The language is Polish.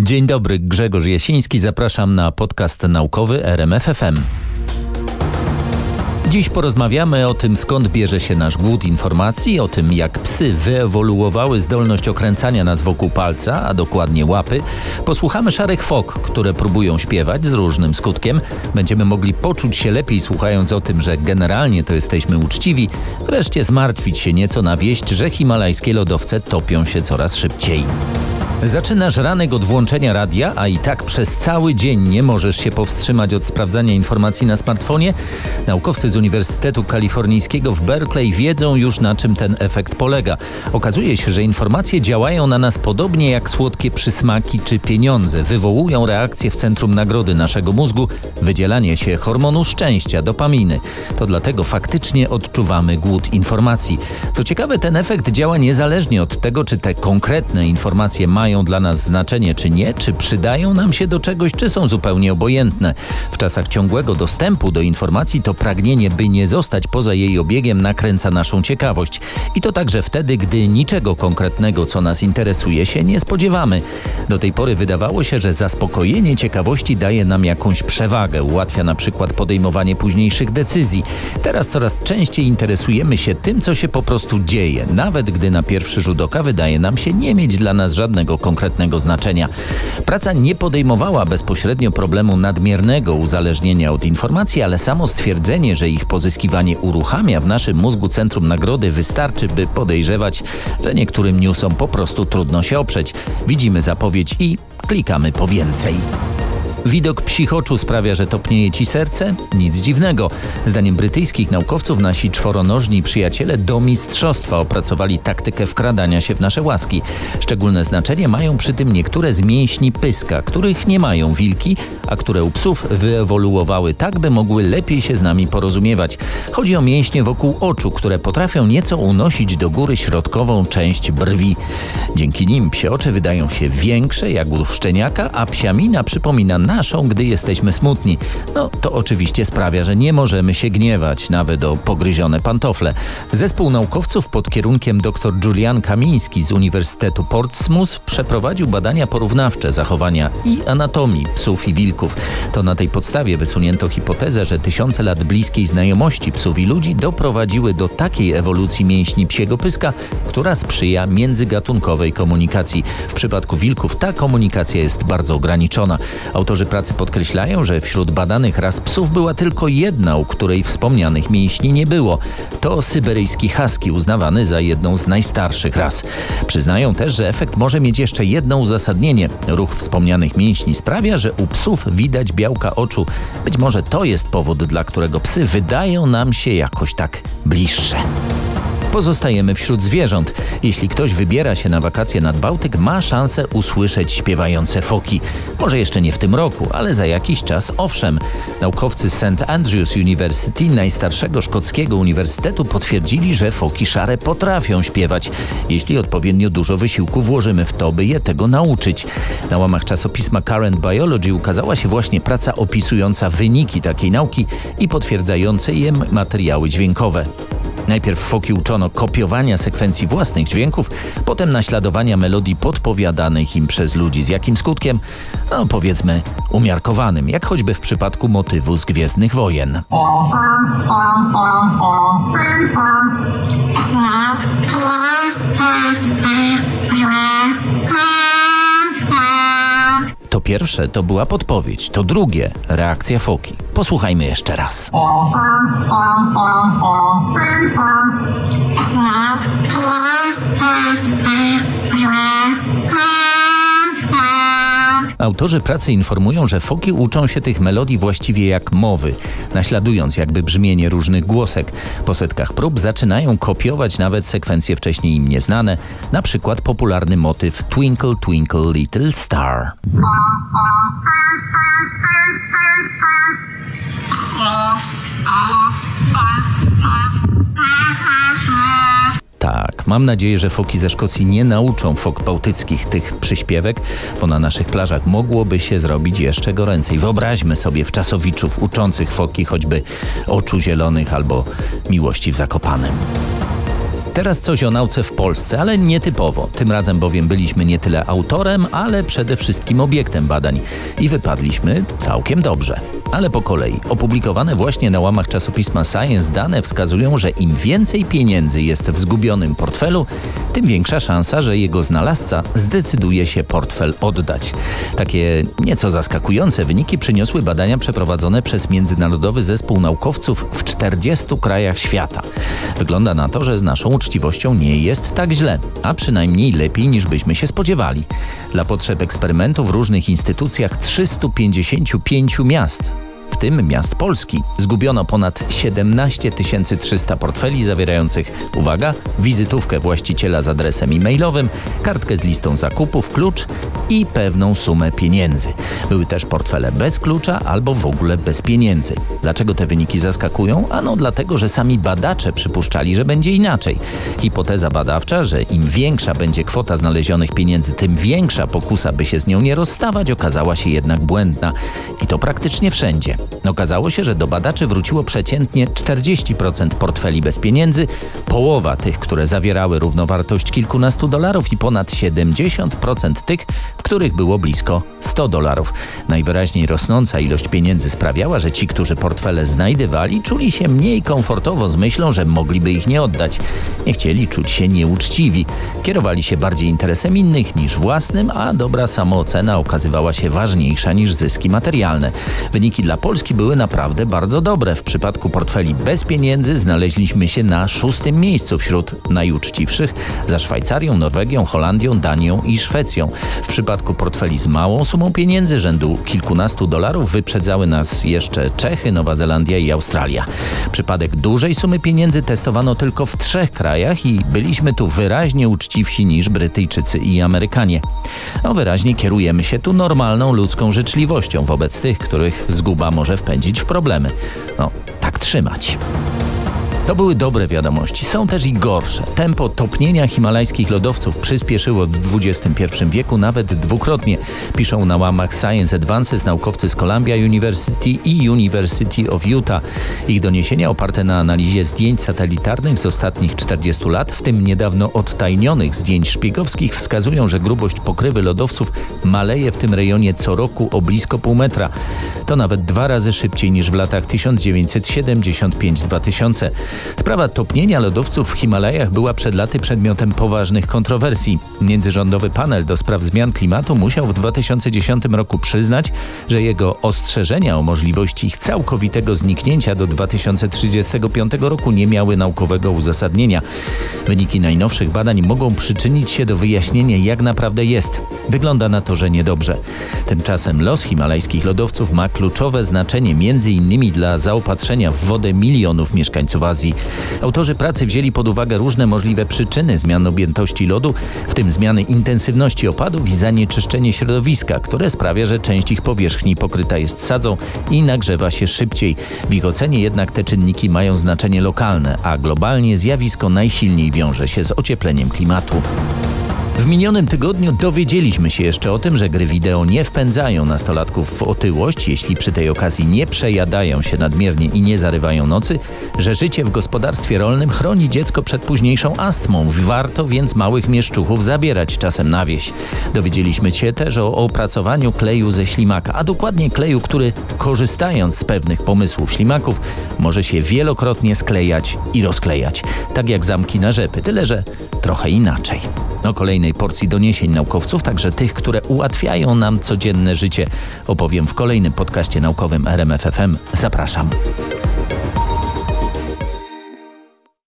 Dzień dobry, Grzegorz Jasiński. Zapraszam na podcast naukowy RMFFM. Dziś porozmawiamy o tym, skąd bierze się nasz głód informacji, o tym, jak psy wyewoluowały zdolność okręcania nas wokół palca, a dokładnie łapy. Posłuchamy szarych fok, które próbują śpiewać z różnym skutkiem. Będziemy mogli poczuć się lepiej słuchając o tym, że generalnie to jesteśmy uczciwi. Wreszcie zmartwić się nieco na wieść, że himalajskie lodowce topią się coraz szybciej. Zaczynasz ranek od włączenia radia, a i tak przez cały dzień nie możesz się powstrzymać od sprawdzania informacji na smartfonie? Naukowcy z Uniwersytetu Kalifornijskiego w Berkeley wiedzą już na czym ten efekt polega. Okazuje się, że informacje działają na nas podobnie jak słodkie przysmaki czy pieniądze. Wywołują reakcje w centrum nagrody naszego mózgu, wydzielanie się hormonu szczęścia, dopaminy. To dlatego faktycznie odczuwamy głód informacji. Co ciekawe, ten efekt działa niezależnie od tego, czy te konkretne informacje mają mają dla nas znaczenie czy nie, czy przydają nam się do czegoś, czy są zupełnie obojętne. W czasach ciągłego dostępu do informacji to pragnienie, by nie zostać poza jej obiegiem, nakręca naszą ciekawość. I to także wtedy, gdy niczego konkretnego, co nas interesuje, się nie spodziewamy. Do tej pory wydawało się, że zaspokojenie ciekawości daje nam jakąś przewagę, ułatwia na przykład podejmowanie późniejszych decyzji. Teraz coraz częściej interesujemy się tym, co się po prostu dzieje, nawet gdy na pierwszy rzut oka wydaje nam się nie mieć dla nas żadnego konkretnego znaczenia. Praca nie podejmowała bezpośrednio problemu nadmiernego uzależnienia od informacji, ale samo stwierdzenie, że ich pozyskiwanie uruchamia w naszym mózgu centrum nagrody wystarczy, by podejrzewać, że niektórym newsom po prostu trudno się oprzeć. Widzimy zapowiedź i klikamy po więcej. Widok psichoczu sprawia, że topnieje ci serce? Nic dziwnego. Zdaniem brytyjskich naukowców nasi czworonożni przyjaciele do mistrzostwa opracowali taktykę wkradania się w nasze łaski. Szczególne znaczenie mają przy tym niektóre z mięśni pyska, których nie mają wilki, a które u psów wyewoluowały tak, by mogły lepiej się z nami porozumiewać. Chodzi o mięśnie wokół oczu, które potrafią nieco unosić do góry środkową część brwi. Dzięki nim psie oczy wydają się większe jak u szczeniaka, a psiamina przypomina naszą, gdy jesteśmy smutni. No to oczywiście sprawia, że nie możemy się gniewać, nawet o pogryzione pantofle. Zespół naukowców pod kierunkiem dr Julian Kamiński z Uniwersytetu Portsmouth przeprowadził badania porównawcze zachowania i anatomii psów i wilków. To na tej podstawie wysunięto hipotezę, że tysiące lat bliskiej znajomości psów i ludzi doprowadziły do takiej ewolucji mięśni psiego pyska, która sprzyja międzygatunkowej komunikacji. W przypadku wilków ta komunikacja jest bardzo ograniczona. Autorzy Autorzy pracy podkreślają, że wśród badanych ras psów była tylko jedna, u której wspomnianych mięśni nie było. To syberyjski husky, uznawany za jedną z najstarszych ras. Przyznają też, że efekt może mieć jeszcze jedno uzasadnienie. Ruch wspomnianych mięśni sprawia, że u psów widać białka oczu. Być może to jest powód, dla którego psy wydają nam się jakoś tak bliższe. Pozostajemy wśród zwierząt. Jeśli ktoś wybiera się na wakacje nad Bałtyk, ma szansę usłyszeć śpiewające foki. Może jeszcze nie w tym roku, ale za jakiś czas owszem. Naukowcy St. Andrews University, najstarszego szkockiego uniwersytetu, potwierdzili, że foki szare potrafią śpiewać, jeśli odpowiednio dużo wysiłku włożymy w to, by je tego nauczyć. Na łamach czasopisma Current Biology ukazała się właśnie praca opisująca wyniki takiej nauki i potwierdzające je materiały dźwiękowe. Najpierw foki kopiowania sekwencji własnych dźwięków, potem naśladowania melodii podpowiadanych im przez ludzi. Z jakim skutkiem? No powiedzmy umiarkowanym, jak choćby w przypadku motywu z Gwiezdnych Wojen. Pierwsze to była podpowiedź, to drugie reakcja foki. Posłuchajmy jeszcze raz. Autorzy pracy informują, że foki uczą się tych melodii właściwie jak mowy, naśladując jakby brzmienie różnych głosek. Po setkach prób zaczynają kopiować nawet sekwencje wcześniej im nieznane, na przykład popularny motyw Twinkle Twinkle Little Star. Mam nadzieję, że foki ze Szkocji nie nauczą fok bałtyckich tych przyśpiewek, bo na naszych plażach mogłoby się zrobić jeszcze goręcej. Wyobraźmy sobie wczasowiczów uczących foki choćby oczu zielonych albo miłości w Zakopanem. Teraz coś o nauce w Polsce, ale nietypowo. Tym razem bowiem byliśmy nie tyle autorem, ale przede wszystkim obiektem badań i wypadliśmy całkiem dobrze. Ale po kolei. Opublikowane właśnie na łamach czasopisma Science dane wskazują, że im więcej pieniędzy jest w zgubionym portfelu, tym większa szansa, że jego znalazca zdecyduje się portfel oddać. Takie nieco zaskakujące wyniki przyniosły badania przeprowadzone przez Międzynarodowy Zespół Naukowców w 40 krajach świata. Wygląda na to, że z naszą uczciwością nie jest tak źle, a przynajmniej lepiej niż byśmy się spodziewali. Dla potrzeb eksperymentu w różnych instytucjach 355 miast tym miast Polski. Zgubiono ponad 17 300 portfeli zawierających, uwaga, wizytówkę właściciela z adresem e-mailowym, kartkę z listą zakupów, klucz i pewną sumę pieniędzy. Były też portfele bez klucza albo w ogóle bez pieniędzy. Dlaczego te wyniki zaskakują? Ano dlatego, że sami badacze przypuszczali, że będzie inaczej. Hipoteza badawcza, że im większa będzie kwota znalezionych pieniędzy, tym większa pokusa, by się z nią nie rozstawać, okazała się jednak błędna. I to praktycznie wszędzie. Okazało się, że do badaczy wróciło przeciętnie 40% portfeli bez pieniędzy, połowa tych, które zawierały równowartość kilkunastu dolarów i ponad 70% tych, w których było blisko 100 dolarów. Najwyraźniej rosnąca ilość pieniędzy sprawiała, że ci, którzy portfele znajdywali, czuli się mniej komfortowo z myślą, że mogliby ich nie oddać. Nie chcieli czuć się nieuczciwi. Kierowali się bardziej interesem innych niż własnym, a dobra samoocena okazywała się ważniejsza niż zyski materialne. Wyniki dla Polski były naprawdę bardzo dobre. W przypadku portfeli bez pieniędzy znaleźliśmy się na szóstym miejscu wśród najuczciwszych za Szwajcarią, Norwegią, Holandią, Danią i Szwecją. W przypadku portfeli z małą sumą pieniędzy rzędu kilkunastu dolarów wyprzedzały nas jeszcze Czechy, Nowa Zelandia i Australia. Przypadek dużej sumy pieniędzy testowano tylko w trzech krajach i byliśmy tu wyraźnie uczciwsi niż Brytyjczycy i Amerykanie. No wyraźnie kierujemy się tu normalną ludzką życzliwością wobec tych, których zguba może wpędzić w problemy. No, tak trzymać. To były dobre wiadomości. Są też i gorsze. Tempo topnienia himalajskich lodowców przyspieszyło w XXI wieku nawet dwukrotnie, piszą na łamach Science Advances naukowcy z Columbia University i University of Utah. Ich doniesienia oparte na analizie zdjęć satelitarnych z ostatnich 40 lat, w tym niedawno odtajnionych zdjęć szpiegowskich, wskazują, że grubość pokrywy lodowców maleje w tym rejonie co roku o blisko pół metra. To nawet dwa razy szybciej niż w latach 1975-2000. Sprawa topnienia lodowców w Himalajach była przed laty przedmiotem poważnych kontrowersji. Międzyrządowy panel do spraw zmian klimatu musiał w 2010 roku przyznać, że jego ostrzeżenia o możliwości ich całkowitego zniknięcia do 2035 roku nie miały naukowego uzasadnienia. Wyniki najnowszych badań mogą przyczynić się do wyjaśnienia, jak naprawdę jest. Wygląda na to, że niedobrze. Tymczasem los himalajskich lodowców ma kluczowe znaczenie m.in. dla zaopatrzenia w wodę milionów mieszkańców Azji. Autorzy pracy wzięli pod uwagę różne możliwe przyczyny zmian objętości lodu, w tym zmiany intensywności opadów i zanieczyszczenie środowiska, które sprawia, że część ich powierzchni pokryta jest sadzą i nagrzewa się szybciej. W ich ocenie jednak te czynniki mają znaczenie lokalne, a globalnie zjawisko najsilniej wiąże się z ociepleniem klimatu. W minionym tygodniu dowiedzieliśmy się jeszcze o tym, że gry wideo nie wpędzają nastolatków w otyłość, jeśli przy tej okazji nie przejadają się nadmiernie i nie zarywają nocy, że życie w gospodarstwie rolnym chroni dziecko przed późniejszą astmą. Warto więc małych mieszczuchów zabierać czasem na wieś. Dowiedzieliśmy się też o opracowaniu kleju ze ślimaka, a dokładnie kleju, który korzystając z pewnych pomysłów ślimaków może się wielokrotnie sklejać i rozklejać. Tak jak zamki na rzepy, tyle że trochę inaczej. O kolejnej porcji doniesień naukowców, także tych, które ułatwiają nam codzienne życie, opowiem w kolejnym podcaście naukowym RMFFM. Zapraszam.